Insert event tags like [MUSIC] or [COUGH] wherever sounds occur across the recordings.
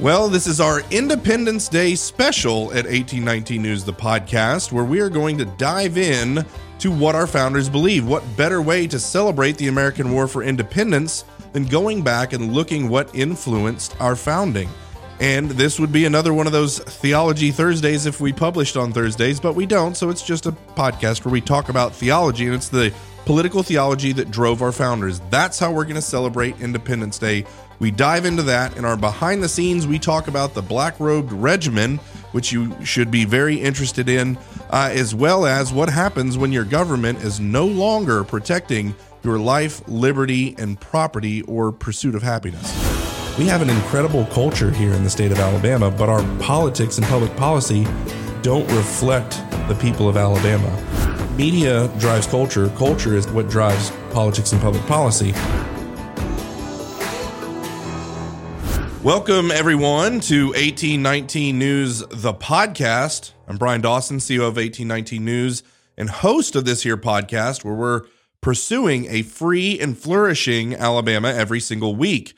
Well, this is our Independence Day special at 1819 News, the podcast, where we are going to dive in to what our founders believe. What better way to celebrate the American War for Independence than going back and looking what influenced our founding? And this would be another one of those Theology Thursdays if we published on Thursdays, but we don't. So it's just a podcast where we talk about theology, and it's the political theology that drove our founders. That's how we're going to celebrate Independence Day. We dive into that. In our behind the scenes, we talk about the Black Robed Regiment, which you should be very interested in, uh, as well as what happens when your government is no longer protecting your life, liberty, and property or pursuit of happiness. We have an incredible culture here in the state of Alabama, but our politics and public policy don't reflect the people of Alabama. Media drives culture, culture is what drives politics and public policy. Welcome, everyone, to 1819 News, the podcast. I'm Bryan Dawson, CEO of 1819 News, and host of this here podcast, where we're pursuing a free and flourishing Alabama every single week.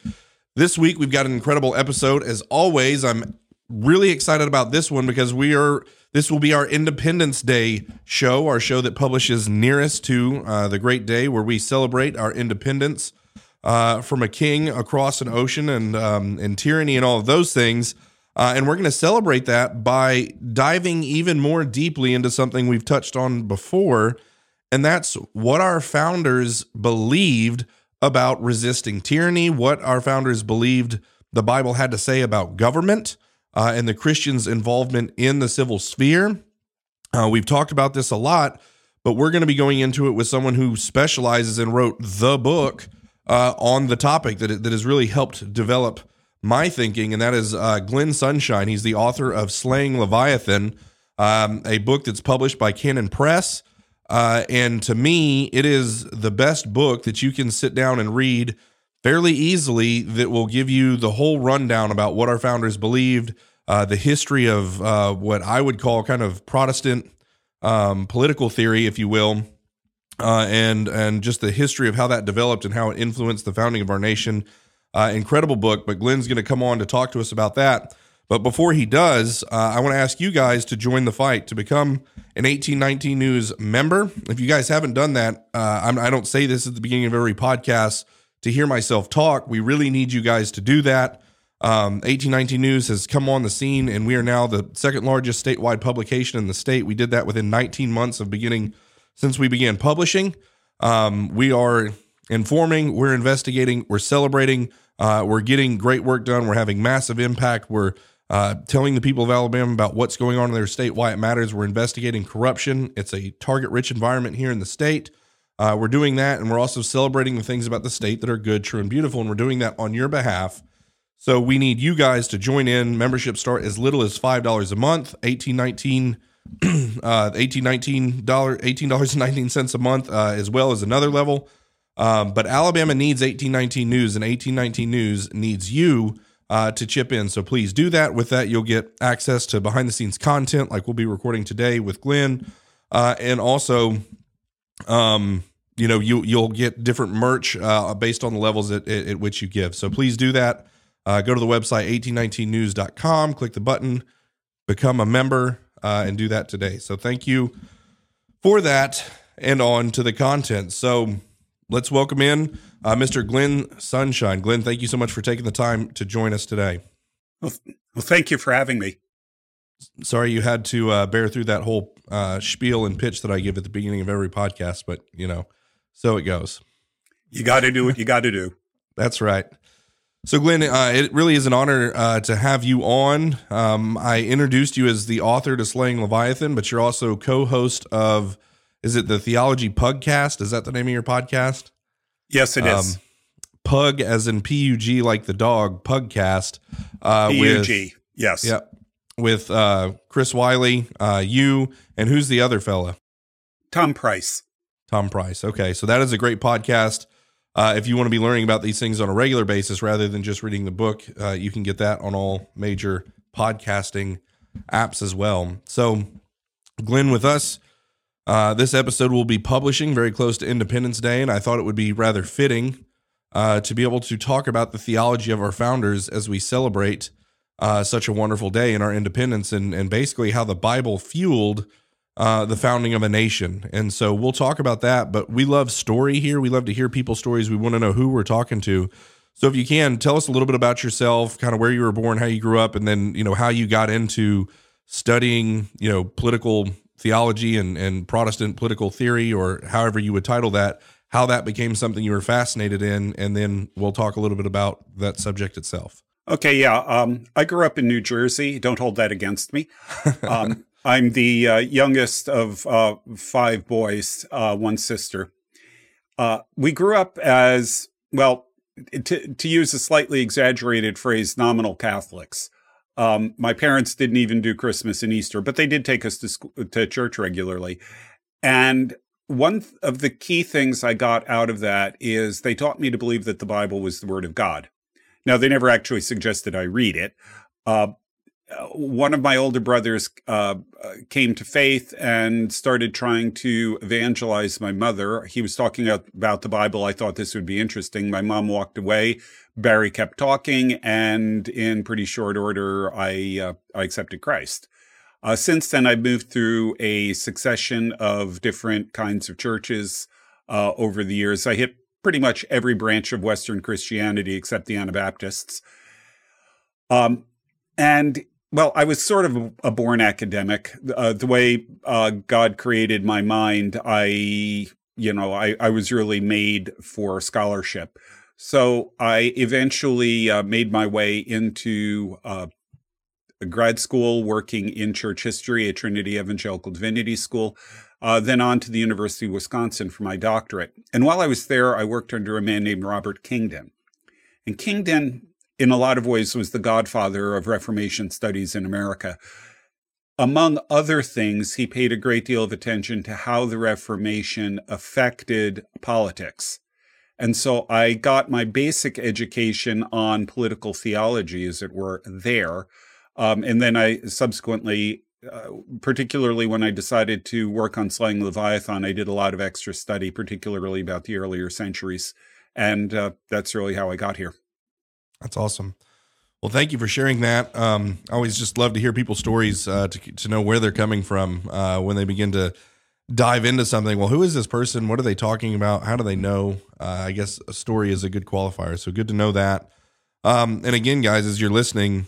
This week, we've got an incredible episode. As always, I'm really excited about this one because we are this will be our Independence Day show, our show that publishes nearest to uh, the great day where we celebrate our independence uh, from a king across an ocean and um, and tyranny and all of those things. Uh, and we're going to celebrate that by diving even more deeply into something we've touched on before, and that's what our founders believed about resisting tyranny, what our founders believed the Bible had to say about government uh, and the Christians' involvement in the civil sphere. Uh, we've talked about this a lot, but we're going to be going into it with someone who specializes and wrote the book uh, on the topic that, that has really helped develop my thinking, and that is uh, Glenn Sunshine. He's the author of Slaying Leviathan, um, a book that's published by Canon Press. Uh, and to me, it is the best book that you can sit down and read fairly easily that will give you the whole rundown about what our founders believed, uh, the history of uh, what I would call kind of Protestant um, political theory, if you will, uh, and and just the history of how that developed and how it influenced the founding of our nation. Uh, incredible book, but Glenn's going to come on to talk to us about that. But before he does, uh, I want to ask you guys to join the fight to become an 1819 News member. If you guys haven't done that, uh, I don't say this at the beginning of every podcast to hear myself talk. We really need you guys to do that. Um, 1819 News has come on the scene, and we are now the second largest statewide publication in the state. We did that within 19 months of beginning since we began publishing. Um, we are informing, we're investigating, we're celebrating, uh, we're getting great work done, we're having massive impact, we're uh, telling the people of Alabama about what's going on in their state, why it matters. We're investigating corruption. It's a target rich environment here in the state. Uh, we're doing that, and we're also celebrating the things about the state that are good, true, and beautiful. And we're doing that on your behalf. So we need you guys to join in. Membership start as little as five dollars a month, eighteen nineteen, [CLEARS THROAT] uh, eighteen nineteen dollar, eighteen dollars and nineteen cents a month, uh, as well as another level. Um, but Alabama needs eighteen nineteen news, and eighteen nineteen news needs you uh, to chip in. So please do that. With that, you'll get access to behind the scenes content, like we'll be recording today with Glenn, uh, and also, um, you know, you you'll get different merch uh, based on the levels at, at, at which you give. So please do that. Uh, go to the website 1819news.com, click the button, become a member, uh, and do that today. So thank you for that, and on to the content. So let's welcome in uh, Mr. Glenn Sunshine. Glenn, thank you so much for taking the time to join us today. Well, well thank you for having me. Sorry you had to uh, bear through that whole uh, spiel and pitch that I give at the beginning of every podcast, but you know, so it goes. You got to do what you got to do. [LAUGHS] That's right. So, Glenn, uh, it really is an honor uh, to have you on. Um, I introduced you as the author to Slaying Leviathan, but you're also co-host of, is it the Theology Pugcast? Is that the name of your podcast? Yes, it is. Um, Pug, as in P U G, like the dog, Pugcast. Uh, P U G. Yes. Yep. With uh, Chris Wiley, uh, you, and who's the other fella? Tom Price. Tom Price. Okay, so that is a great podcast. Uh, if you want to be learning about these things on a regular basis rather than just reading the book, uh, you can get that on all major podcasting apps as well. So, Glenn, with us, uh, this episode will be publishing very close to Independence Day, and I thought it would be rather fitting uh, to be able to talk about the theology of our founders as we celebrate uh, such a wonderful day in our independence and, and basically how the Bible fueled uh, the founding of a nation. And so we'll talk about that. But we love story here. We love to hear people's stories. We want to know who we're talking to. So if you can, tell us a little bit about yourself, kind of where you were born, how you grew up, and then, you know, how you got into studying, you know, political theology and, and Protestant political theory, or however you would title that, how that became something you were fascinated in. And then we'll talk a little bit about that subject itself. Okay, yeah. Um, I grew up in New Jersey. Don't hold that against me. [LAUGHS] Um, I'm the uh, youngest of uh, five boys, uh, one sister. Uh, we grew up as, well, to, to use a slightly exaggerated phrase, nominal Catholics. Um, my parents didn't even do Christmas and Easter, but they did take us to to church regularly. And one of the key things I got out of that is they taught me to believe that the Bible was the Word of God. Now, they never actually suggested I read it. Uh, one of my older brothers uh, came to faith and started trying to evangelize my mother. He was talking about the Bible. I thought this would be interesting. My mom walked away. Barry kept talking, and in pretty short order, I uh, I accepted Christ. Uh, since then, I've moved through a succession of different kinds of churches uh, over the years. I hit pretty much every branch of Western Christianity except the Anabaptists. Um, and well, I was sort of a born academic. Uh, the way uh, God created my mind, I, you know, I, I was really made for scholarship. So I eventually uh, made my way into uh, grad school, working in church history at Trinity Evangelical Divinity School, uh, then on to the University of Wisconsin for my doctorate. And while I was there, I worked under a man named Robert Kingdon. And Kingdon in a lot of ways, was the godfather of Reformation studies in America. Among other things, he paid a great deal of attention to how the Reformation affected politics. And so I got my basic education on political theology, as it were, there. Um, and then I subsequently, uh, particularly when I decided to work on slaying Leviathan, I did a lot of extra study, particularly about the earlier centuries. And uh, that's really how I got here. That's awesome. Well, thank you for sharing that. Um, I always just love to hear people's stories uh, to to know where they're coming from uh, when they begin to dive into something. Well, who is this person? What are they talking about? How do they know? Uh, I guess a story is a good qualifier. So good to know that. Um, and again, guys, as you're listening,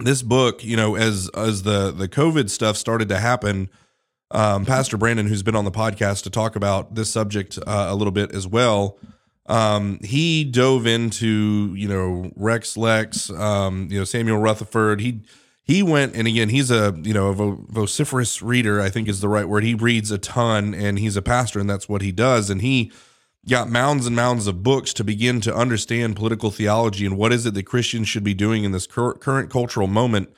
this book, you know, as as the the COVID stuff started to happen, um, Pastor Brandon, who's been on the podcast to talk about this subject uh, a little bit as well um, he dove into you know Rex Lex, um, you know Samuel Rutherford. He he went and again he's a you know a vociferous reader. I think is the right word. He reads a ton, and he's a pastor, and that's what he does. And he got mounds and mounds of books to begin to understand political theology and what is it that Christians should be doing in this cur- current cultural moment.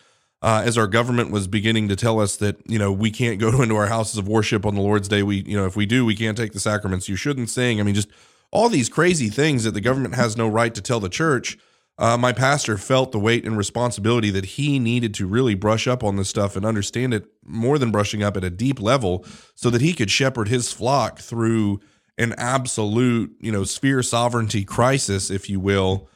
Uh, as our government was beginning to tell us that you know we can't go [LAUGHS] into our houses of worship on the Lord's day, we you know if we do, we can't take the sacraments. You shouldn't sing. I mean, just all these crazy things that the government has no right to tell the church. Uh, my pastor felt the weight and responsibility that he needed to really brush up on this stuff and understand it more than brushing up at a deep level so that he could shepherd his flock through an absolute, you know, sphere sovereignty crisis, if you will,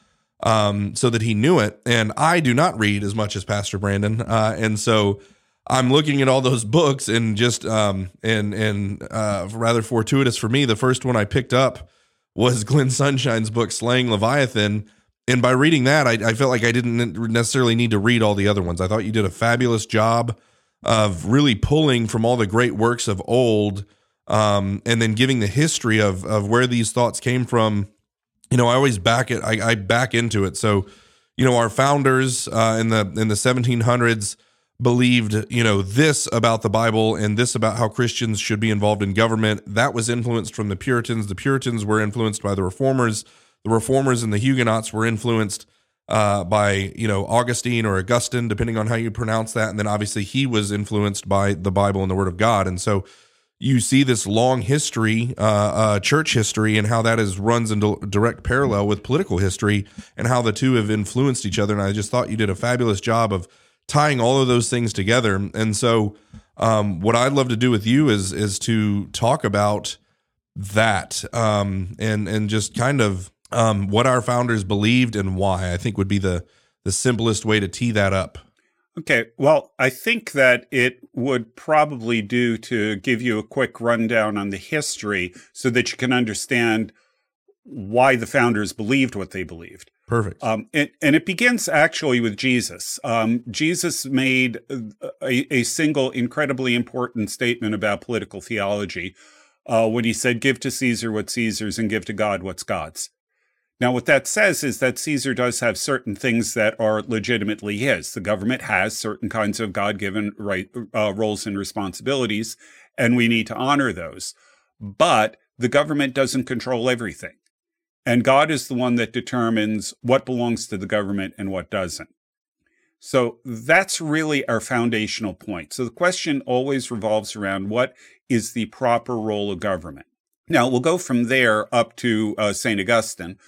um, so that he knew it. And I do not read as much as Pastor Brandon. Uh, and so I'm looking at all those books and just, um, and, and uh, rather fortuitous for me, the first one I picked up was Glenn Sunshine's book Slaying Leviathan. And by reading that, I, I, felt like I didn't necessarily need to read all the other ones. I thought you did a fabulous job of really pulling from all the great works of old um, and then giving the history of, of where these thoughts came from. You know, I always back it, I, I back into it. So, you know, our founders uh, in the in the 1700s believed, you know, this about the Bible and this about how Christians should be involved in government. That was influenced from the Puritans. The Puritans were influenced by the Reformers. The Reformers and the Huguenots were influenced uh, by, you know, Augustine or Augustine, depending on how you pronounce that. And then obviously he was influenced by the Bible and the Word of God. And so you see this long history, uh, uh, church history, and how that is runs in direct parallel with political history and how the two have influenced each other. And I just thought you did a fabulous job of tying all of those things together. And so, um, what I'd love to do with you is is to talk about that um, and and just kind of um, what our founders believed and why. I think would be the the simplest way to tee that up? Okay. Well, I think that it would probably do to give you a quick rundown on the history so that you can understand why the founders believed what they believed. Perfect. Um, and, and, it begins actually with Jesus. Um, Jesus made a, a, single incredibly important statement about political theology uh, when he said, Give to Caesar what Caesar's and give to God what's God's. Now, what that says is that Caesar does have certain things that are legitimately his. The government has certain kinds of God given right, uh, roles and responsibilities, and we need to honor those. But the government doesn't control everything. And God is the one that determines what belongs to the government and what doesn't. So that's really our foundational point. So the question always revolves around what is the proper role of government. Now we'll go from there up to uh, St. Augustine.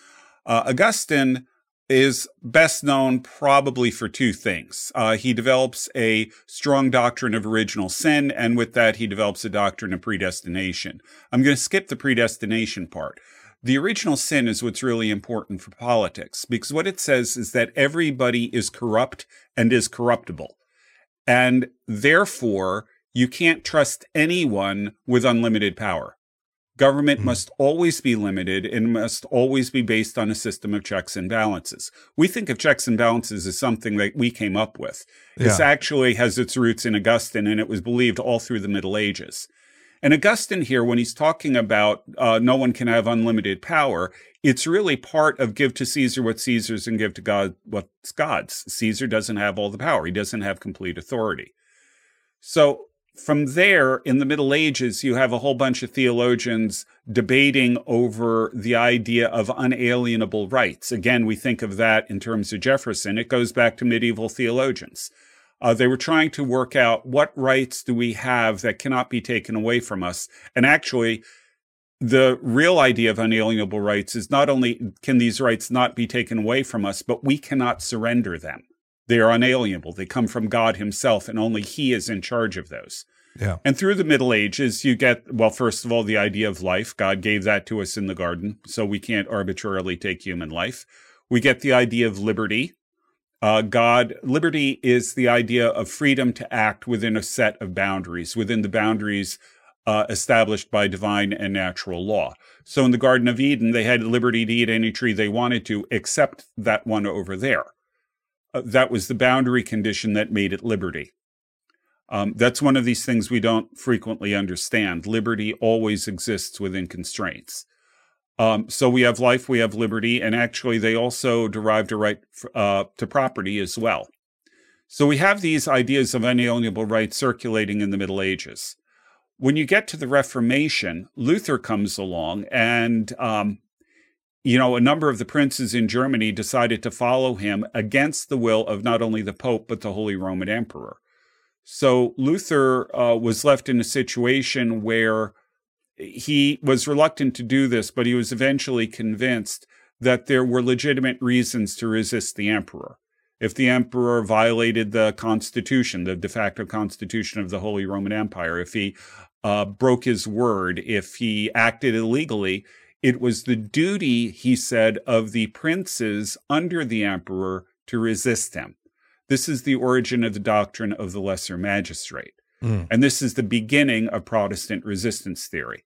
Uh, Augustine is best known probably for two things. Uh, he develops a strong doctrine of original sin, and with that, he develops a doctrine of predestination. I'm going to skip the predestination part. The original sin is what's really important for politics because what it says is that everybody is corrupt and is corruptible. And therefore, you can't trust anyone with unlimited power. Government mm-hmm. must always be limited and must always be based on a system of checks and balances. We think of checks and balances as something that we came up with. Yeah. This actually has its roots in Augustine and it was believed all through the Middle Ages. And Augustine here, when he's talking about uh, no one can have unlimited power, it's really part of give to Caesar what Caesar's and give to God what's God's. Caesar doesn't have all the power. He doesn't have complete authority. So from there, in the Middle Ages, you have a whole bunch of theologians debating over the idea of unalienable rights. Again, we think of that in terms of Jefferson. It goes back to medieval theologians. Uh, they were trying to work out what rights do we have that cannot be taken away from us. And actually, the real idea of unalienable rights is not only can these rights not be taken away from us, but we cannot surrender them. They are unalienable. They come from God Himself, and only He is in charge of those. Yeah. And through the Middle Ages, you get, well, first of all, the idea of life. God gave that to us in the garden, so we can't arbitrarily take human life. We get the idea of liberty. Uh, God, liberty is the idea of freedom to act within a set of boundaries, within the boundaries uh, established by divine and natural law. So in the Garden of Eden, they had liberty to eat any tree they wanted to, except that one over there. Uh, that was the boundary condition that made it liberty. Um, that's one of these things we don't frequently understand. Liberty always exists within constraints. Um, so we have life, we have liberty, and actually they also derived a right uh, to property as well. So we have these ideas of unalienable rights circulating in the Middle Ages. When you get to the Reformation, Luther comes along, and um, you know a number of the princes in Germany decided to follow him against the will of not only the Pope but the Holy Roman Emperor. So Luther uh, was left in a situation where he was reluctant to do this, but he was eventually convinced that there were legitimate reasons to resist the emperor. If the emperor violated the constitution, the de facto constitution of the Holy Roman Empire, if he uh, broke his word, if he acted illegally, it was the duty, he said, of the princes under the emperor to resist him. This is the origin of the doctrine of the lesser magistrate. Mm. And this is the beginning of Protestant resistance theory.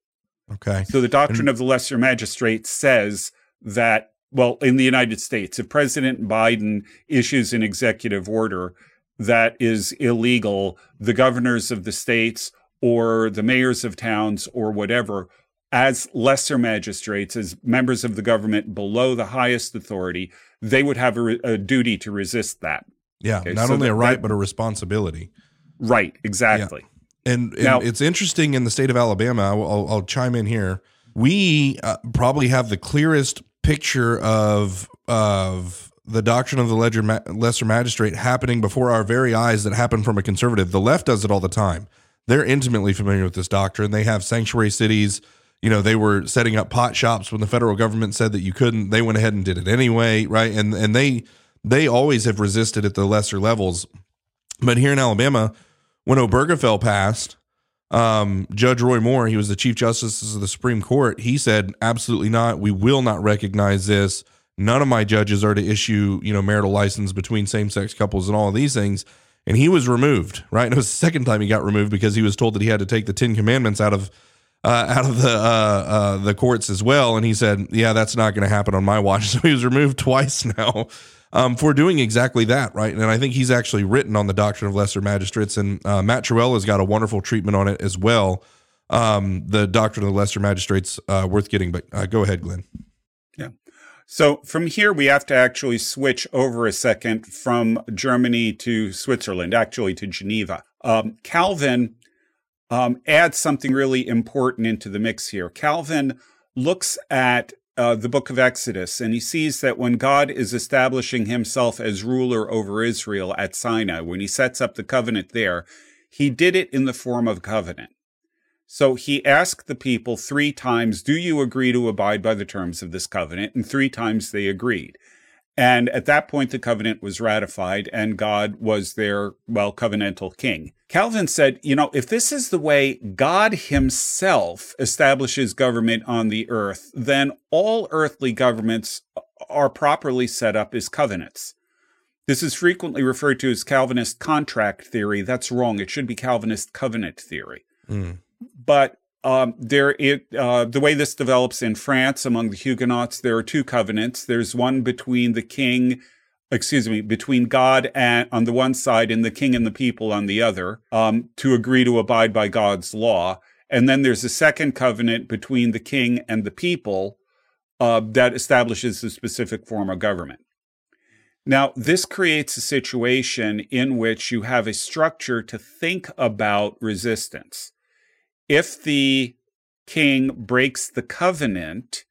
Okay. So the doctrine of the lesser magistrate says that, well, in the United States, if President Biden issues an executive order that is illegal, the governors of the states or the mayors of towns or whatever, as lesser magistrates, as members of the government below the highest authority, they would have a, a duty to resist that. Yeah, okay, not so only that, a right, that, but a responsibility. Right, exactly. Yeah. And, and now, it's interesting in the state of Alabama. I'll, I'll chime in here. We uh, probably have the clearest picture of of the doctrine of the ledger ma- lesser magistrate happening before our very eyes that happen from a conservative. The left does it all the time. They're intimately familiar with this doctrine. They have sanctuary cities. You know, they were setting up pot shops when the federal government said that you couldn't. They went ahead and did it anyway, right? And and they they always have resisted at the lesser levels. But here in Alabama, when Obergefell passed, um, Judge Roy Moore, he was the Chief Justice of the Supreme Court, he said, absolutely not. We will not recognize this. None of my judges are to issue, you know, marital license between same sex couples and all of these things. And he was removed, right? And [LAUGHS] it was the second time he got removed because he was told that he had to take the Ten Commandments out of uh, out of the uh, uh, the courts as well. And he said, "Yeah, that's not going to happen on my watch." [LAUGHS] So he was removed twice [LAUGHS] now um, for doing exactly that, right? And I think he's actually written on the doctrine of lesser magistrates, and uh, Matt Trewhella has got a wonderful treatment on it as well. Um, the doctrine of the lesser magistrates uh, worth getting, but uh, go ahead, Glenn. Yeah. So from here, we have to actually switch over a second from Germany to Switzerland, actually to Geneva. Um, Calvin um, adds something really important into the mix here. Calvin looks at uh, the book of Exodus, and he sees that when God is establishing himself as ruler over Israel at Sinai, when he sets up the covenant there, he did it in the form of covenant. So he asked the people three times, Do you agree to abide by the terms of this covenant? And three times they agreed. And at that point, the covenant was ratified and God was their, well, covenantal king. Calvin said, you know, if this is the way God himself establishes government on the earth, then all earthly governments are properly set up as covenants. This is frequently referred to as Calvinist contract theory. That's wrong. It should be Calvinist covenant theory. Mm. But um, there, it uh, the way this develops in France among the Huguenots, there are two covenants. There's one between the king, excuse me, between God and on the one side and the king and the people on the other, um, to agree to abide by God's law. And then there's a second covenant between the king and the people uh, that establishes a specific form of government. Now, this creates a situation in which you have a structure to think about resistance if the king breaks the covenant,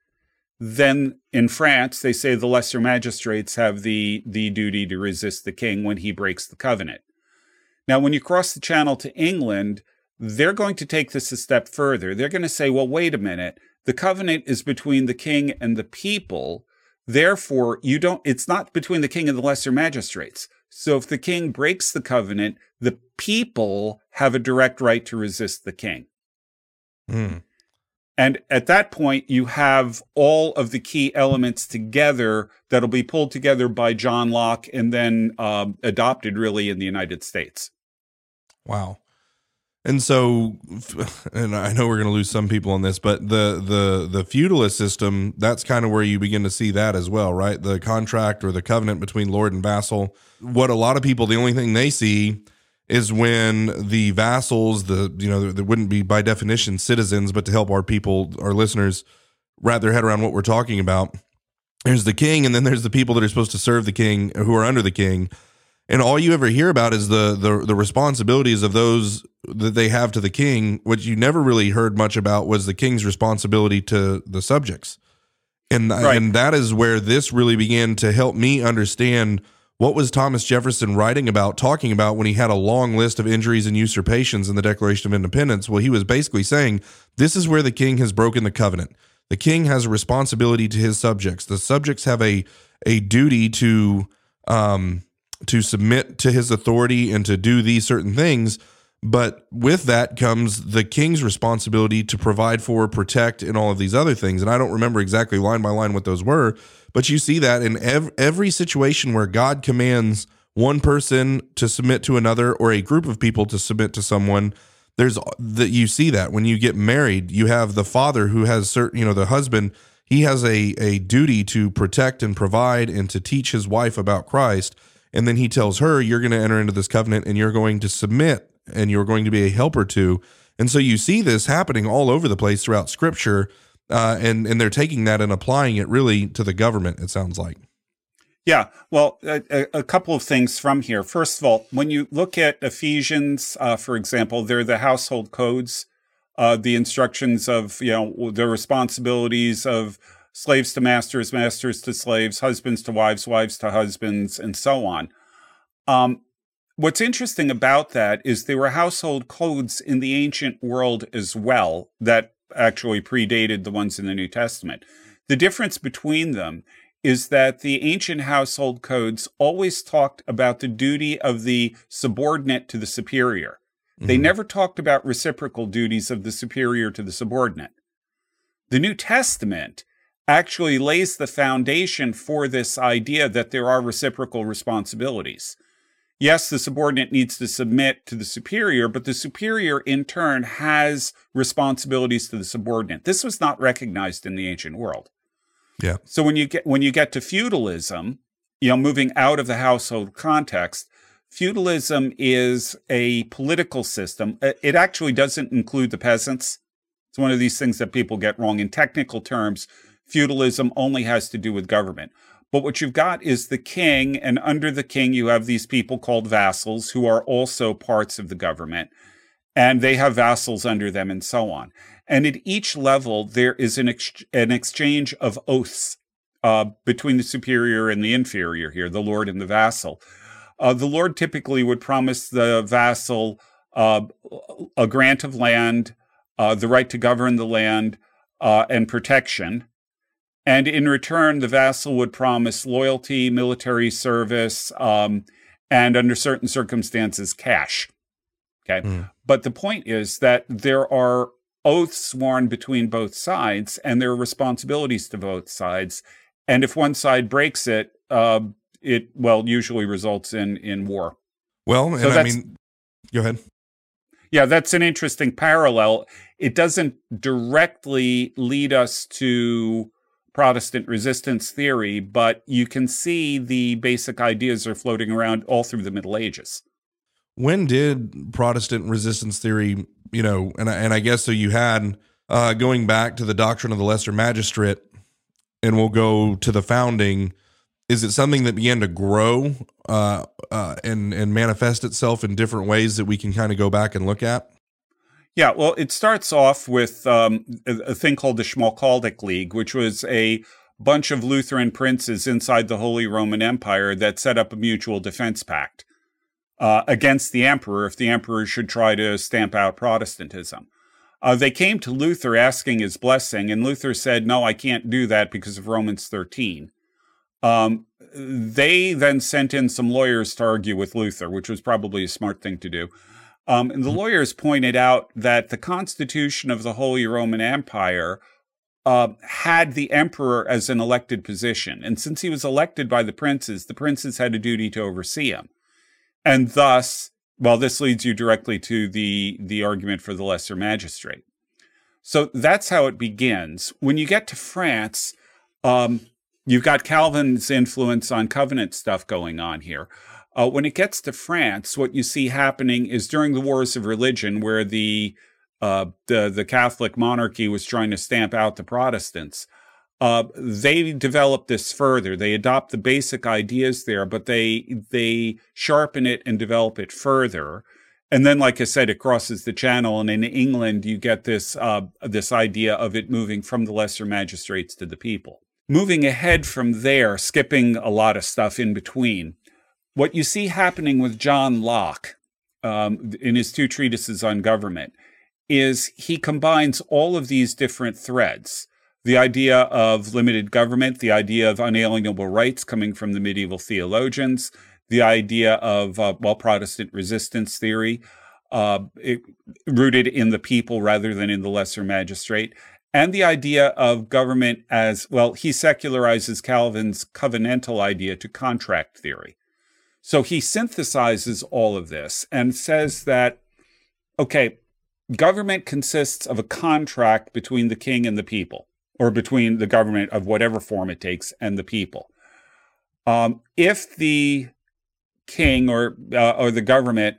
then in France they say the lesser magistrates have the the duty to resist the king when he breaks the covenant. Now, when you cross the channel to England, they're going to take this a step further. They're going to say, well, wait a minute. The covenant is between the king and the people. Therefore, you don't, it's not between the king and the lesser magistrates. So if the king breaks the covenant, the people have a direct right to resist the king. Mm. And at that point, you have all of the key elements together that'll be pulled together by John Locke and then um, adopted really in the United States. Wow. And so, [LAUGHS] and I know we're going to lose some people on this, but the the the feudalist system that's kind of where you begin to see that as well, right? The contract or the covenant between lord and vassal. What a lot of people, the only thing they see is when the vassals, the you know, there wouldn't be by definition citizens, but to help our people, our listeners, wrap their head around what we're talking about. There's the king, and then there's the people that are supposed to serve the king, who are under the king, and all you ever hear about is the the, the responsibilities of those that they have to the king. What you never really heard much about was the king's responsibility to the subjects, and right. and that is where this really began to help me understand what was Thomas Jefferson writing about, talking about when he had a long list of injuries and usurpations in the Declaration of Independence? Well, he was basically saying this is where the king has broken the covenant. The king has a responsibility to his subjects. The subjects have a a duty to um, to submit to his authority and to do these certain things. But with that comes the king's responsibility to provide for, protect, and all of these other things. And I don't remember exactly line by line what those were, but you see that in ev- every situation where God commands one person to submit to another or a group of people to submit to someone. There's that you see that when you get married, you have the father who has certain, you know, the husband, he has a, a duty to protect and provide and to teach his wife about Christ. And then he tells her, You're going to enter into this covenant and you're going to submit and you're going to be a helper to. And so you see this happening all over the place throughout scripture uh, and and they're taking that and applying it really to the government. It sounds like. Yeah, well, a, a, couple of things from here. First of all, when you look at Ephesians, uh, for example, they're the household codes, uh, the instructions of you know the responsibilities of slaves to masters, masters to slaves, husbands to wives, wives to husbands, and so on. Um, what's interesting about that is there were household codes in the ancient world as well that actually predated the ones in the New Testament. The difference between them is that the ancient household codes always talked about the duty of the subordinate to the superior. Mm-hmm. They never talked about reciprocal duties of the superior to the subordinate. The New Testament actually lays the foundation for this idea that there are reciprocal responsibilities. Yes, the subordinate needs to submit to the superior, but the superior in turn has responsibilities to the subordinate. This was not recognized in the ancient world. Yeah. So when you get when you get to feudalism, you know, moving out of the household context, feudalism is a political system. Uh, it actually doesn't include the peasants. It's one of these things that people get wrong in technical terms. Feudalism only has to do with government. But what you've got is the king, and under the king, you have these people called vassals who are also parts of the government, and they have vassals under them, and so on. And at each level, there is an, ex- an exchange of oaths uh, between the superior and the inferior here, the lord and the vassal. Uh, the lord typically would promise the vassal uh, a grant of land, uh, the right to govern the land, uh, and protection. And in return, the vassal would promise loyalty, military service, um, and under certain circumstances, cash. Okay. Mm. But the point is that there are oaths sworn between both sides, and there are responsibilities to both sides. And if one side breaks it, uh, it well usually results in in war. Well, so I mean, go ahead. Yeah, that's an interesting parallel. It doesn't directly lead us to Protestant resistance theory, but you can see the basic ideas are floating around all through the Middle Ages. When did Protestant resistance theory, you know, and I, and I guess so you had uh, going back to the doctrine of the lesser magistrate, and we'll go to the founding. Is it something that began to grow uh, uh, and and manifest itself in different ways that we can kind of go back and look at? Yeah, well, it starts off with um, a, thing called the Schmalkaldic League, which was a bunch of Lutheran princes inside the Holy Roman Empire that set up a mutual defense pact uh, against the emperor if the emperor should try to stamp out Protestantism. Uh, they came to Luther asking his blessing, and Luther said, No, I can't do that because of Romans 13. Um, they then sent in some lawyers to argue with Luther, which was probably a smart thing to do. Um, and the mm-hmm. lawyers pointed out that the constitution of the Holy Roman Empire uh, had the emperor as an elected position. And since he was elected by the princes, the princes had a duty to oversee him. And thus, well, this leads you directly to the, the argument for the lesser magistrate. So that's how it begins. When you get to France, um, you've got Calvin's influence on covenant stuff going on here. Uh, when it gets to France, what you see happening is during the wars of religion, where the uh, the, the Catholic monarchy was trying to stamp out the Protestants. Uh, they develop this further. They adopt the basic ideas there, but they they sharpen it and develop it further. And then, like I said, it crosses the channel, and in England, you get this uh, this idea of it moving from the lesser magistrates to the people. Moving ahead from there, skipping a lot of stuff in between, what you see happening with John Locke um, in his two treatises on government is he combines all of these different threads the idea of limited government, the idea of unalienable rights coming from the medieval theologians, the idea of, uh, well, Protestant resistance theory, uh, it, rooted in the people rather than in the lesser magistrate, and the idea of government as, well, he secularizes Calvin's covenantal idea to contract theory. So he synthesizes all of this and says that, okay, government consists of a contract between the king and the people, or between the government of whatever form it takes and the people. Um, if the king or uh, or the government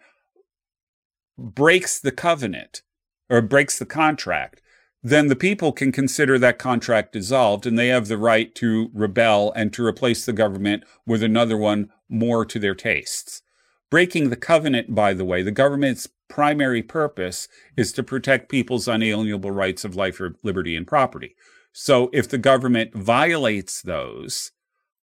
breaks the covenant or breaks the contract, then the people can consider that contract dissolved and they have the right to rebel and to replace the government with another one more to their tastes. Breaking the covenant, by the way, the government's primary purpose is to protect people's unalienable rights of life, liberty, and property. So if the government violates those,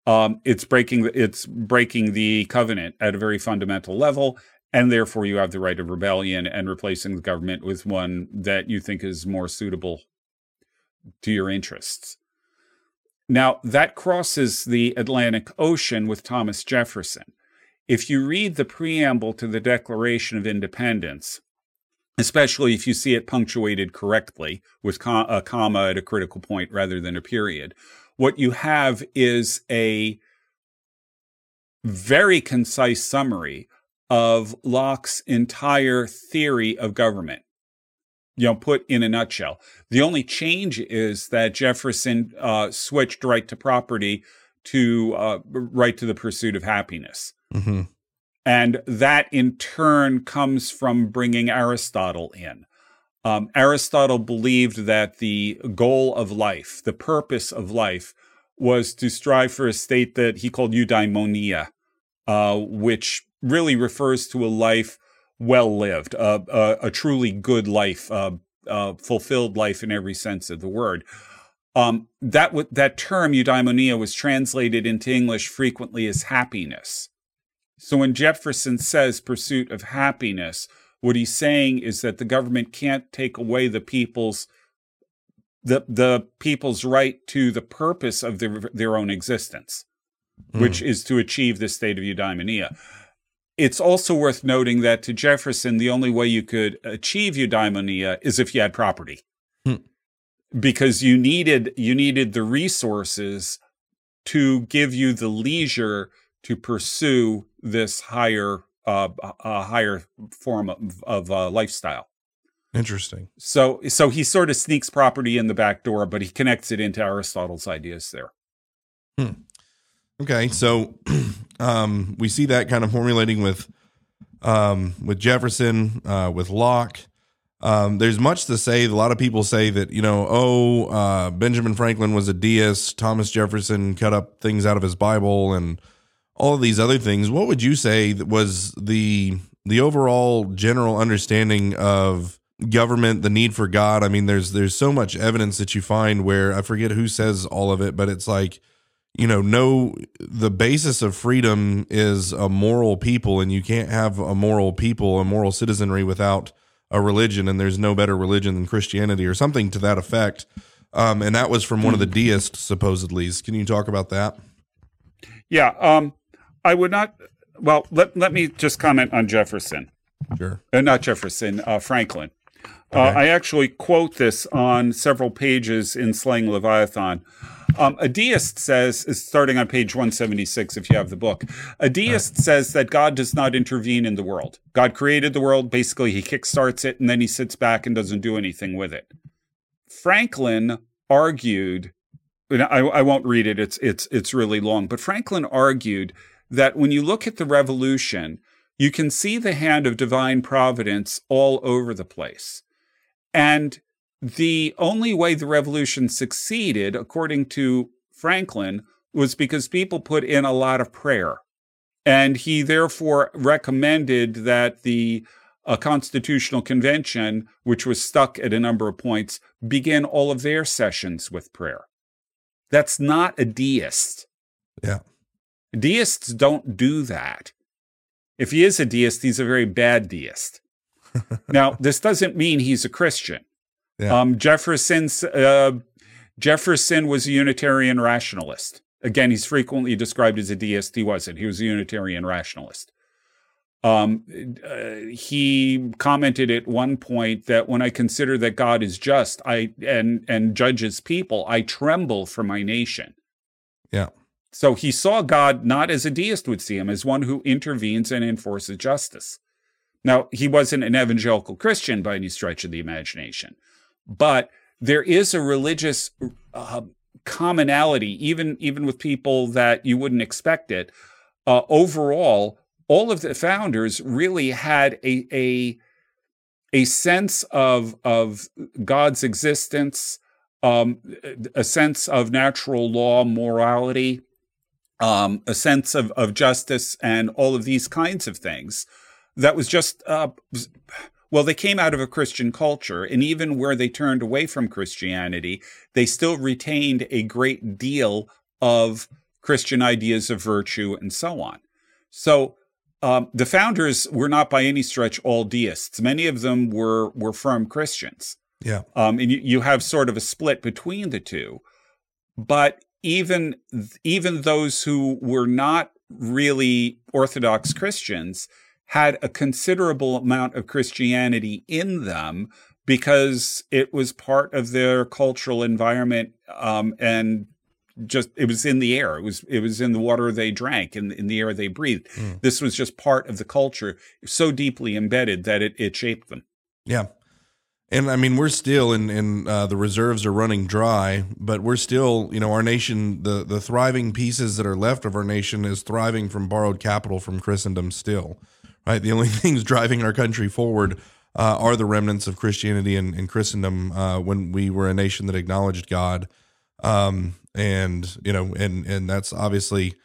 um, it's breaking it's breaking the covenant at a very fundamental level, and therefore you have the right of rebellion and replacing the government with one that you think is more suitable to your interests. Now, that crosses the Atlantic Ocean with Thomas Jefferson. If you read the preamble to the Declaration of Independence, especially if you see it punctuated correctly with a comma at a critical point rather than a period. What you have is a very concise summary of Locke's entire theory of government. You know, put in a nutshell. The only change is that Jefferson uh, switched right to property to uh, right to the pursuit of happiness. Mm-hmm. And that in turn comes from bringing Aristotle in. Um, Aristotle believed that the goal of life, the purpose of life, was to strive for a state that he called eudaimonia, uh, which really refers to a life well lived, uh, a, a, truly good life, uh, fulfilled life in every sense of the word. Um, that w- that term eudaimonia was translated into English frequently as happiness. So when Jefferson says pursuit of happiness, what he's saying is that the government can't take away the people's the the people's right to the purpose of their their own existence, mm. which is to achieve the state of eudaimonia. It's also worth noting that to Jefferson, the only way you could achieve eudaimonia is if you had property, mm. because you needed you needed the resources to give you the leisure to pursue this higher uh, a higher form of, of uh, lifestyle. Interesting. So so he sort of sneaks property in the back door, but he connects it into Aristotle's ideas there. Hmm. Okay, so [CLEARS THROAT] um, we see that kind of formulating with um, with Jefferson, uh, with Locke. Um, there's much to say. A lot of people say that you know, oh, uh, Benjamin Franklin was a deist. Thomas Jefferson cut up things out of his Bible, and all of these other things, what would you say was the the overall general understanding of government, the need for God? I mean, there's there's so much evidence that you find where I forget who says all of it, but it's like you know, no, the basis of freedom is a moral people, and you can't have a moral people, a moral citizenry without a religion, and there's no better religion than Christianity or something to that effect. Um, and that was from one of the deists, supposedly. Can you talk about that? Yeah. Um, I would not. Well, let let me just comment on Jefferson. Sure. Uh, not Jefferson. Uh, Franklin. Uh, okay. Uh, I actually quote this on several pages in Slaying Leviathan. Um, a deist says, starting on page 176, if you have the book, a deist right. says that God does not intervene in the world. God created the world. Basically, he kickstarts it and then he sits back and doesn't do anything with it. Franklin argued, I, I won't read it. It's, it's, it's really long, but Franklin argued that when you look at the revolution, you can see the hand of divine providence all over the place. And the only way the revolution succeeded, according to Franklin, was because people put in a lot of prayer. And he therefore recommended that the uh, Constitutional Convention, which was stuck at a number of points, begin all of their sessions with prayer. That's not a deist. Yeah. Deists don't do that. If he is a deist, he's a very bad deist. [LAUGHS] now, this doesn't mean he's a Christian. Yeah. Um, Jefferson's, uh, Jefferson was a Unitarian rationalist. Again, he's frequently described as a deist. He wasn't. He was a Unitarian rationalist. Um, uh, he commented at one point that when I consider that God is just, I and and judges people, I tremble for my nation. Yeah. So he saw God not as a deist would see him, as one who intervenes and enforces justice. Now, he wasn't an evangelical Christian by any stretch of the imagination, but there is a religious uh, commonality, even, even with people that you wouldn't expect it. Uh, overall, all of the founders really had a, a, a sense of, of God's existence, um, a sense of natural law, morality, um, a sense of, of justice and all of these kinds of things that was just uh, well they came out of a christian culture and even where they turned away from christianity they still retained a great deal of christian ideas of virtue and so on. So um, the founders were not by any stretch all deists. Many of them were were firm christians. Yeah. Um, and you, you have sort of a split between the two. But even even those who were not really Orthodox Christians had a considerable amount of Christianity in them because it was part of their cultural environment um, and just it was in the air. It was it was in the water they drank and in, in the air they breathed. Mm. this was just part of the culture so deeply embedded that it, it shaped them. Yeah. And I mean, we're still in, in uh, the reserves are running dry, but we're still, you know, our nation, the, the thriving pieces that are left of our nation is thriving from borrowed capital from Christendom still, right? The only [LAUGHS] things driving our country forward uh, are the remnants of Christianity and, and Christendom uh, when we were a nation that acknowledged God. Um, and, you know, and, and that's obviously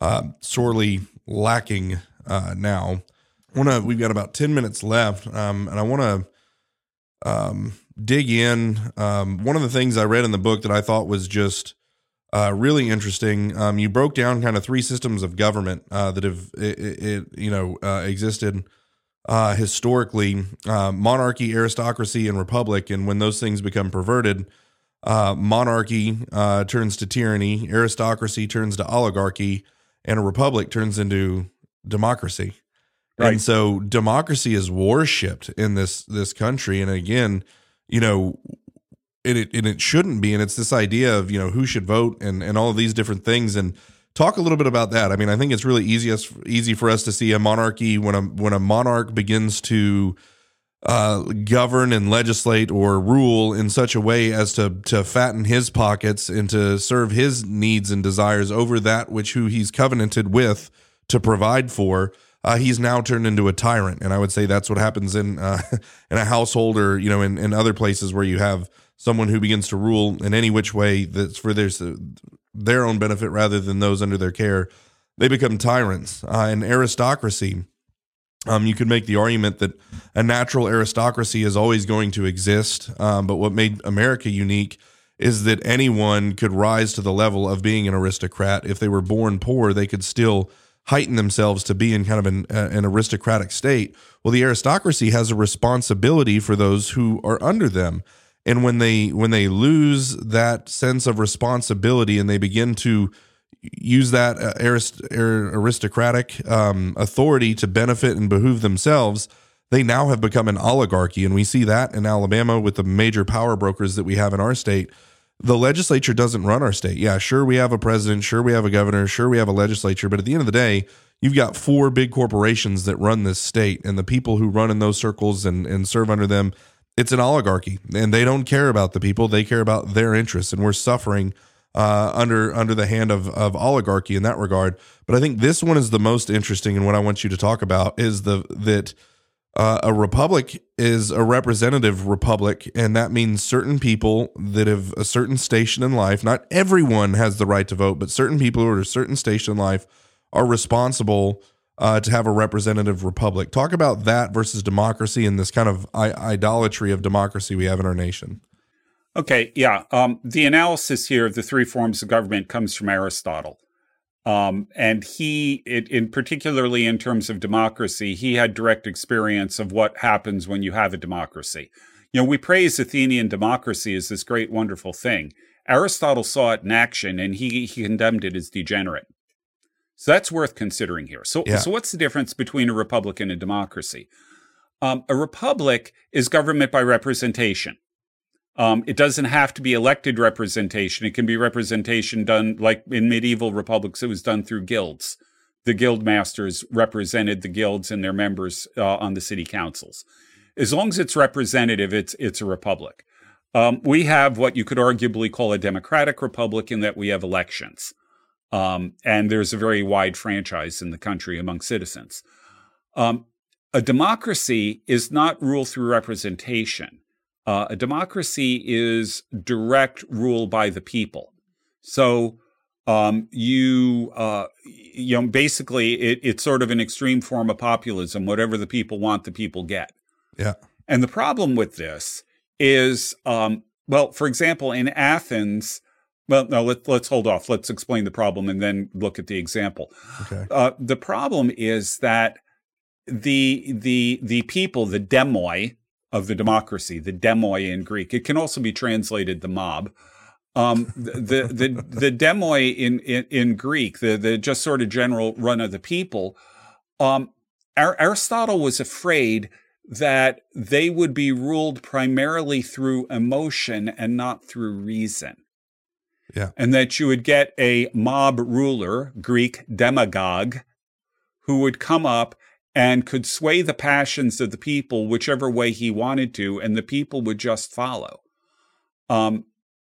uh, sorely lacking uh, now. Wanna, we've got about 10 minutes left, um, and I want to um, dig in. Um, one of the things I read in the book that I thought was just uh, really interesting. Um, you broke down kind of three systems of government uh, that have it, it, you know uh, existed uh, historically: uh, monarchy, aristocracy, and republic. And when those things become perverted, uh, monarchy turns to tyranny, aristocracy turns to oligarchy, and a republic turns into democracy. Right. And so democracy is worshipped in this this country. And again, you know, and it and it shouldn't be. And it's this idea of, you know, who should vote and, and all of these different things. And talk a little bit about that. I mean, I think it's really easiest easy for us to see a monarchy when a when a monarch begins to uh, govern and legislate or rule in such a way as to to fatten his pockets and to serve his needs and desires over that which who he's covenanted with to provide for uh, he's now turned into a tyrant. And I would say that's what happens in uh, [LAUGHS] in a household or you know in, in other places where you have someone who begins to rule in any which way that's for their their own benefit rather than those under their care. They become tyrants. Uh, and aristocracy. Um, you could make the argument that a natural aristocracy is always going to exist, um, but what made America unique is that anyone could rise to the level of being an aristocrat. If they were born poor, they could still heighten themselves to be in kind of an, uh, an aristocratic state. Well, the aristocracy has a responsibility for those who are under them. And when they when they lose that sense of responsibility and they begin to use that uh, arist- aristocratic um, authority to benefit and behoove themselves, they now have become an oligarchy. And we see that in Alabama with the major power brokers that we have in our state the legislature doesn't run our state. Yeah, sure, we have a president, sure, we have a governor, sure, we have a legislature, but at the end of the day, you've got four big corporations that run this state, and the people who run in those circles and, and serve under them, it's an oligarchy, and they don't care about the people; they care about their interests, and we're suffering uh, under under the hand of of oligarchy in that regard. But I think this one is the most interesting, and what I want you to talk about is the that uh, a republic is a representative republic, and that means certain people that have a certain station in life. Not everyone has the right to vote, but certain people who are a certain station in life are responsible uh, to have a representative republic. Talk about that versus democracy and this kind of I- idolatry of democracy we have in our nation. Okay, yeah. Um, the analysis here of the three forms of government comes from Aristotle. Um, and he, it, in particularly in terms of democracy, he had direct experience of what happens when you have a democracy. You know, we praise Athenian democracy as this great, wonderful thing. Aristotle saw it in action, and he he condemned it as degenerate. So that's worth considering here. So, yeah. so what's the difference between a republic and a democracy? Um, a republic is government by representation. Um, it doesn't have to be elected representation. It can be representation done like in medieval republics. It was done through guilds. The guild masters represented the guilds and their members uh, on the city councils. As long as it's representative, it's it's a republic. Um, we have what you could arguably call a democratic republic in that we have elections, um, and there's a very wide franchise in the country among citizens. Um, a democracy is not rule through representation uh, a democracy is direct rule by the people. So um, you uh, you know basically it, it's sort of an extreme form of populism. Whatever the people want, the people get. Yeah. And the problem with this is, um, well, for example, in Athens. Well, no, let, let's hold off. Let's explain the problem and then look at the example. Okay. Uh, the problem is that the the the people, the demoi, of the democracy, the demoi in Greek. It can also be translated the mob. Um, the, the, the, demoi in, in, in, Greek, the, the just sort of general run of the people, um, Aristotle was afraid that they would be ruled primarily through emotion and not through reason. Yeah. And that you would get a mob ruler, Greek demagogue, who would come up and could sway the passions of the people whichever way he wanted to, and the people would just follow. Um,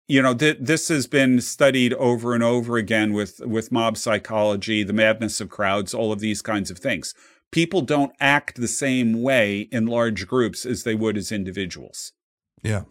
you know, th- this has been studied over and over again with with mob psychology, the madness of crowds, all of these kinds of things. People don't act the same way in large groups as they would as individuals. Yeah.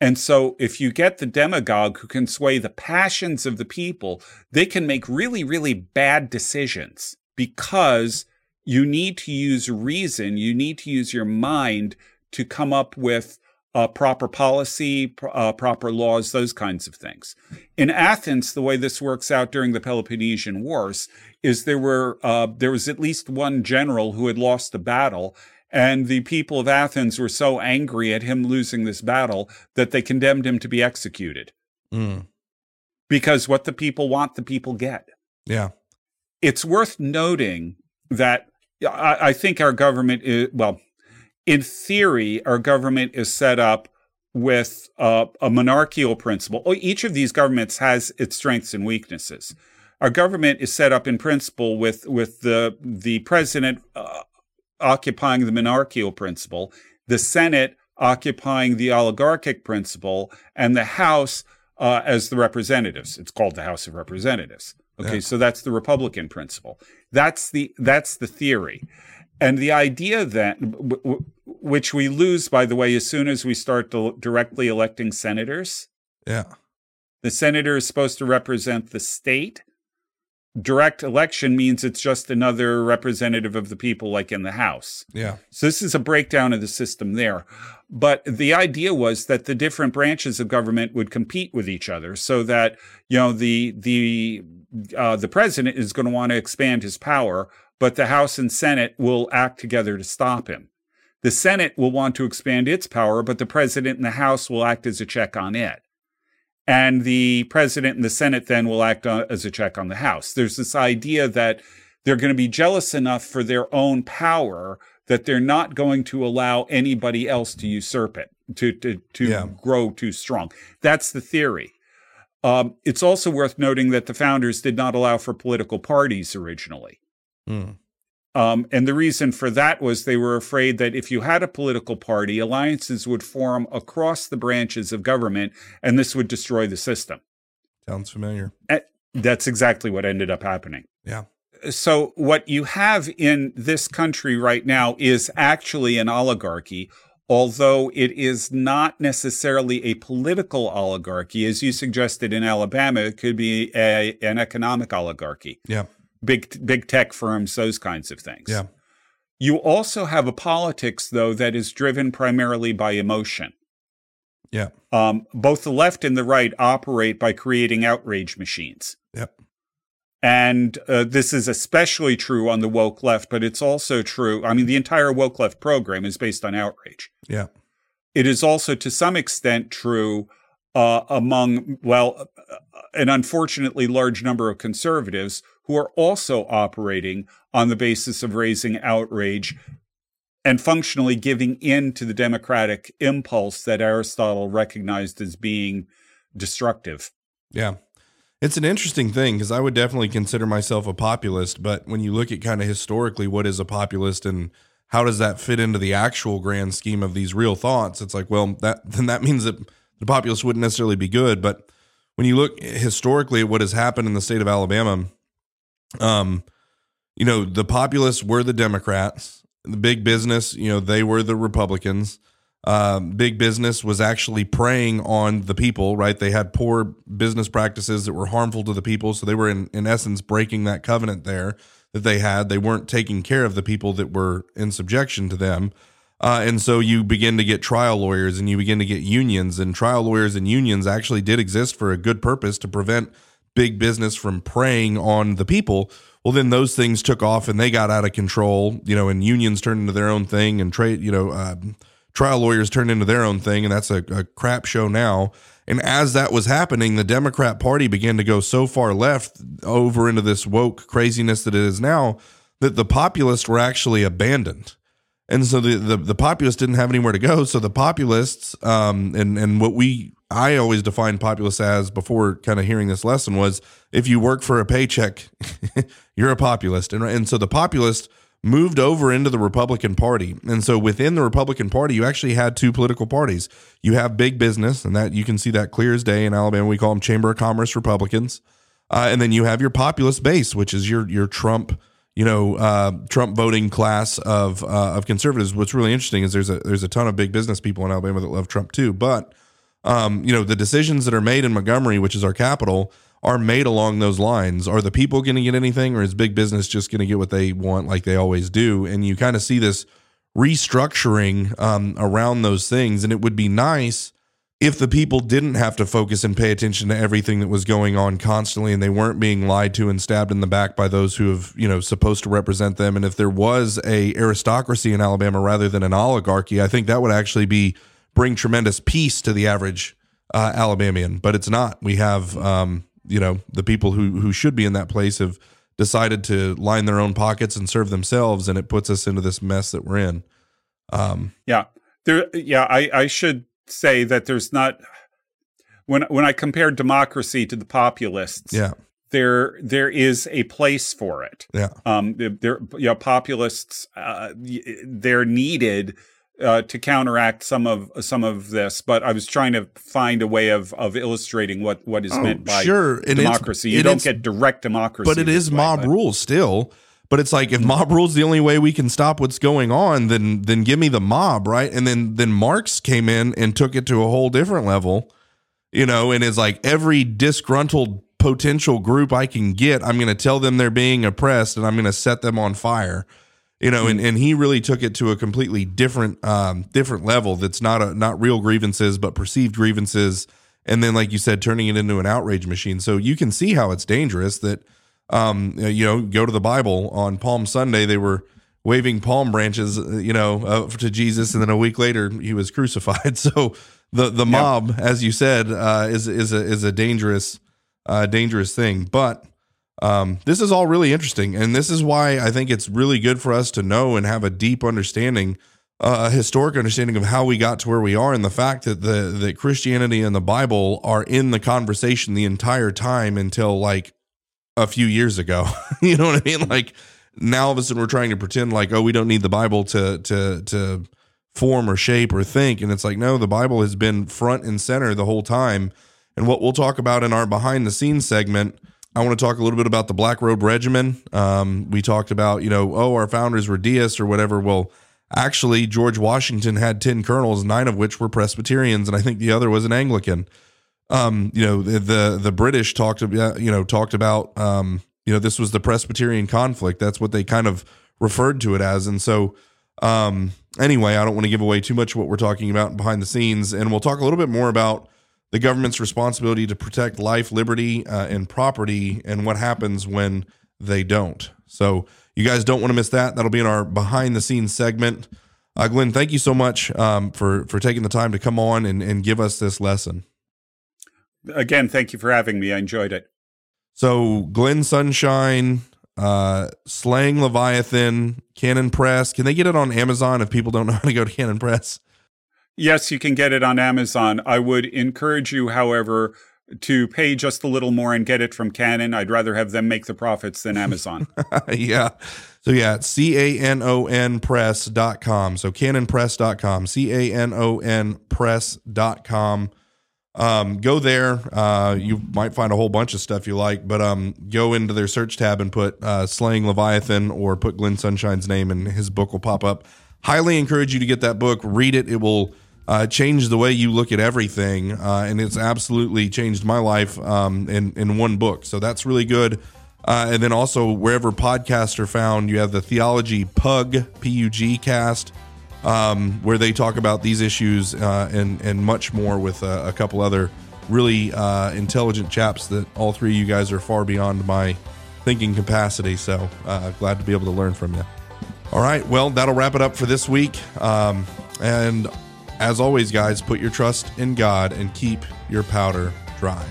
And so, if you get the demagogue who can sway the passions of the people, they can make really, really bad decisions because you need to use reason, you need to use your mind to come up with uh, proper policy, uh, proper laws, those kinds of things. In Athens, the way this works out during the Peloponnesian Wars is there were uh, there was at least one general who had lost a battle, and the people of Athens were so angry at him losing this battle that they condemned him to be executed. Mm. Because what the people want, the people get. Yeah. It's worth noting that I, I think our government is, well, in theory, our government is set up with uh, a monarchical principle. Oh, each of these governments has its strengths and weaknesses. Our government is set up in principle with with the the president uh, occupying the monarchical principle, the Senate occupying the oligarchic principle, and the House uh, as the representatives. It's called the House of Representatives. Okay, yeah. so that's the Republican principle. That's the that's the theory, and the idea that which we lose, by the way, as soon as we start directly electing senators. Yeah, the senator is supposed to represent the state, direct election means it's just another representative of the people like in the house. Yeah. So this is a breakdown of the system there. But the idea was that the different branches of government would compete with each other so that you know the the uh, the president is going to want to expand his power but the house and senate will act together to stop him. The senate will want to expand its power but the president and the house will act as a check on it and the president and the Senate then will act on, as a check on the House. There's this idea that they're going to be jealous enough for their own power that they're not going to allow anybody else to usurp it, to to, to yeah. grow too strong. That's the theory. Um, it's also worth noting that the founders did not allow for political parties originally. Mm. Um, and the reason for that was they were afraid that if you had a political party, alliances would form across the branches of government, and this would destroy the system. Sounds familiar. That's exactly what ended up happening. Yeah. So, what you have in this country right now is actually an oligarchy, although it is not necessarily a political oligarchy. As you suggested in Alabama, it could be a, an economic oligarchy. Yeah big big tech firms, those kinds of things. Yeah. You also have a politics though that is driven primarily by emotion. Yeah. Um, both the left and the right operate by creating outrage machines. Yep. And uh, this is especially true on the woke left, but it's also true. I mean, the entire woke left program is based on outrage. Yeah. It is also to some extent true uh, among, well, an unfortunately large number of conservatives who are also operating on the basis of raising outrage and functionally giving in to the democratic impulse that Aristotle recognized as being destructive. Yeah. It's an interesting thing because I would definitely consider myself a populist, but when you look at kind of historically what is a populist and how does that fit into the actual grand scheme of these real thoughts, it's like, well, that [LAUGHS] then that means that the populist wouldn't necessarily be good. But when you look historically at what has happened in the state of Alabama, um, you know, the populists were the Democrats. The big business, you know, they were the Republicans. Um, big business was actually preying on the people, right? They had poor business practices that were harmful to the people. So they were, in, in essence, breaking that covenant there that they had. They weren't taking care of the people that were in subjection to them. Uh, and so you begin to get trial lawyers and you begin to get unions, and trial lawyers and unions actually did exist for a good purpose to prevent big business from preying on the people, well, then those things took off and they got out of control, you know, and unions turned into their own thing and trade, you know, uh, trial lawyers turned into their own thing. And that's a, a crap show now. And as that was happening, the Democrat Party began to go so far left over into this woke craziness that it is now that the populists were actually abandoned. And so the, the, the populists didn't have anywhere to go. So the populists, um, and, and what we, I always defined populist as before kind of hearing this lesson was if you work for a paycheck, [LAUGHS] you're a populist. And, and so the populist moved over into the Republican Party. And so within the Republican Party, you actually had two political parties. You have big business, and that you can see that clear as day in Alabama. We call them Chamber of Commerce Republicans. Uh, and then you have your populist base, which is your your Trump, you know, uh, Trump voting class of uh, of conservatives. What's really interesting is there's a there's a ton of big business people in Alabama that love Trump too. But um, you know, the decisions that are made in Montgomery, which is our capital, are made along those lines. Are the people going to get anything, or is big business just going to get what they want, like they always do? And you kind of see this restructuring um, around those things. And it would be nice if the people didn't have to focus and pay attention to everything that was going on constantly and they weren't being lied to and stabbed in the back by those who have you know supposed to represent them and if there was a aristocracy in Alabama rather than an oligarchy I think that would actually be bring tremendous peace to the average uh, Alabamian but it's not. We have um, you know the people who who should be in that place have decided to line their own pockets and serve themselves and it puts us into this mess that we're in. Um, yeah. There yeah I I should say that there's not when when I compare democracy to the populists, yeah, there there is a place for it. Yeah, um, there you know, populists uh, they're needed uh, to counteract some of some of this, but I was trying to find a way of of illustrating what what is oh, meant by sure. democracy. you don't get direct democracy, but it is mob rule still. But it's like if mob rule's the only way we can stop what's going on, then then give me the mob, right? And then then Marx came in and took it to a whole different level, you know, and it's like every disgruntled potential group I can get, I'm going to tell them they're being oppressed and I'm going to set them on fire. You know, and, and he really took it to a completely different um different level that's not a not real grievances but perceived grievances and then like you said turning it into an outrage machine. So you can see how it's dangerous that um, you know, go to the Bible on Palm Sunday. They were waving palm branches, uh, you know, uh, to Jesus, and then a week later he was [LAUGHS] crucified. So the the mob, yep. as you said, uh, is is a is a dangerous uh, dangerous thing. But um, this is all really interesting, and this is why I think it's really good for us to know and have a deep understanding. Uh, a historic understanding of how we got to where we are, and the fact that the that Christianity and the Bible are in the conversation the entire time until like a few years ago. [LAUGHS] you know what I mean? Like now all of a sudden we're trying to pretend like, oh, we don't need the Bible to to to form or shape or think. And it's like, no, the Bible has been front and center the whole time. And what we'll talk about in our behind the scenes segment, I want to talk a little bit about the Black Robe Regiment. Um, we talked about, you know, oh, our founders were deists or whatever. Well, actually, George Washington had 10 colonels, nine of which were Presbyterians, and I think the other was an Anglican um, you know, the, the, the British talked about, you know, talked about, um, you know, this was the Presbyterian conflict. That's what they kind of referred to it as. And so, um, anyway, I don't want to give away too much what we're talking about behind the scenes, and we'll talk a little bit more about the government's responsibility to protect life, liberty, uh, and property, and what happens when they don't. So, you guys don't want to miss that. That'll be in our behind the scenes segment. Uh, Glenn, thank you so much um, for for taking the time to come on and, and give us this lesson again, thank you for having me. I enjoyed it. So, Glenn Sunshine, uh, Slaying Leviathan, Canon Press. Can they get it on Amazon if people don't know how to go to Canon Press? Yes, you can get it on Amazon. I would encourage you, however, to pay just a little more and get it from Canon. I'd rather have them make the profits than Amazon. [LAUGHS] yeah. So yeah, it's C A N O N press.com. So canonpress.com, C A N O N press.com. Um, go there. Uh, you might find a whole bunch of stuff you like, but um, go into their search tab and put uh, "Slaying Leviathan" or put Glenn Sunshine's name, and his book will pop up. Highly encourage you to get that book. Read it. It will uh, change the way you look at everything, uh, and it's absolutely changed my life um, in in one book. So that's really good. Uh, and then also wherever podcasts are found, you have the Theology Pug P U G cast um, where they talk about these issues uh, and and much more with a, a couple other really uh, intelligent chaps that all three of you guys are far beyond my thinking capacity. So uh, glad to be able to learn from you. All right, well that'll wrap it up for this week. Um, and as always, guys, put your trust in God and keep your powder dry.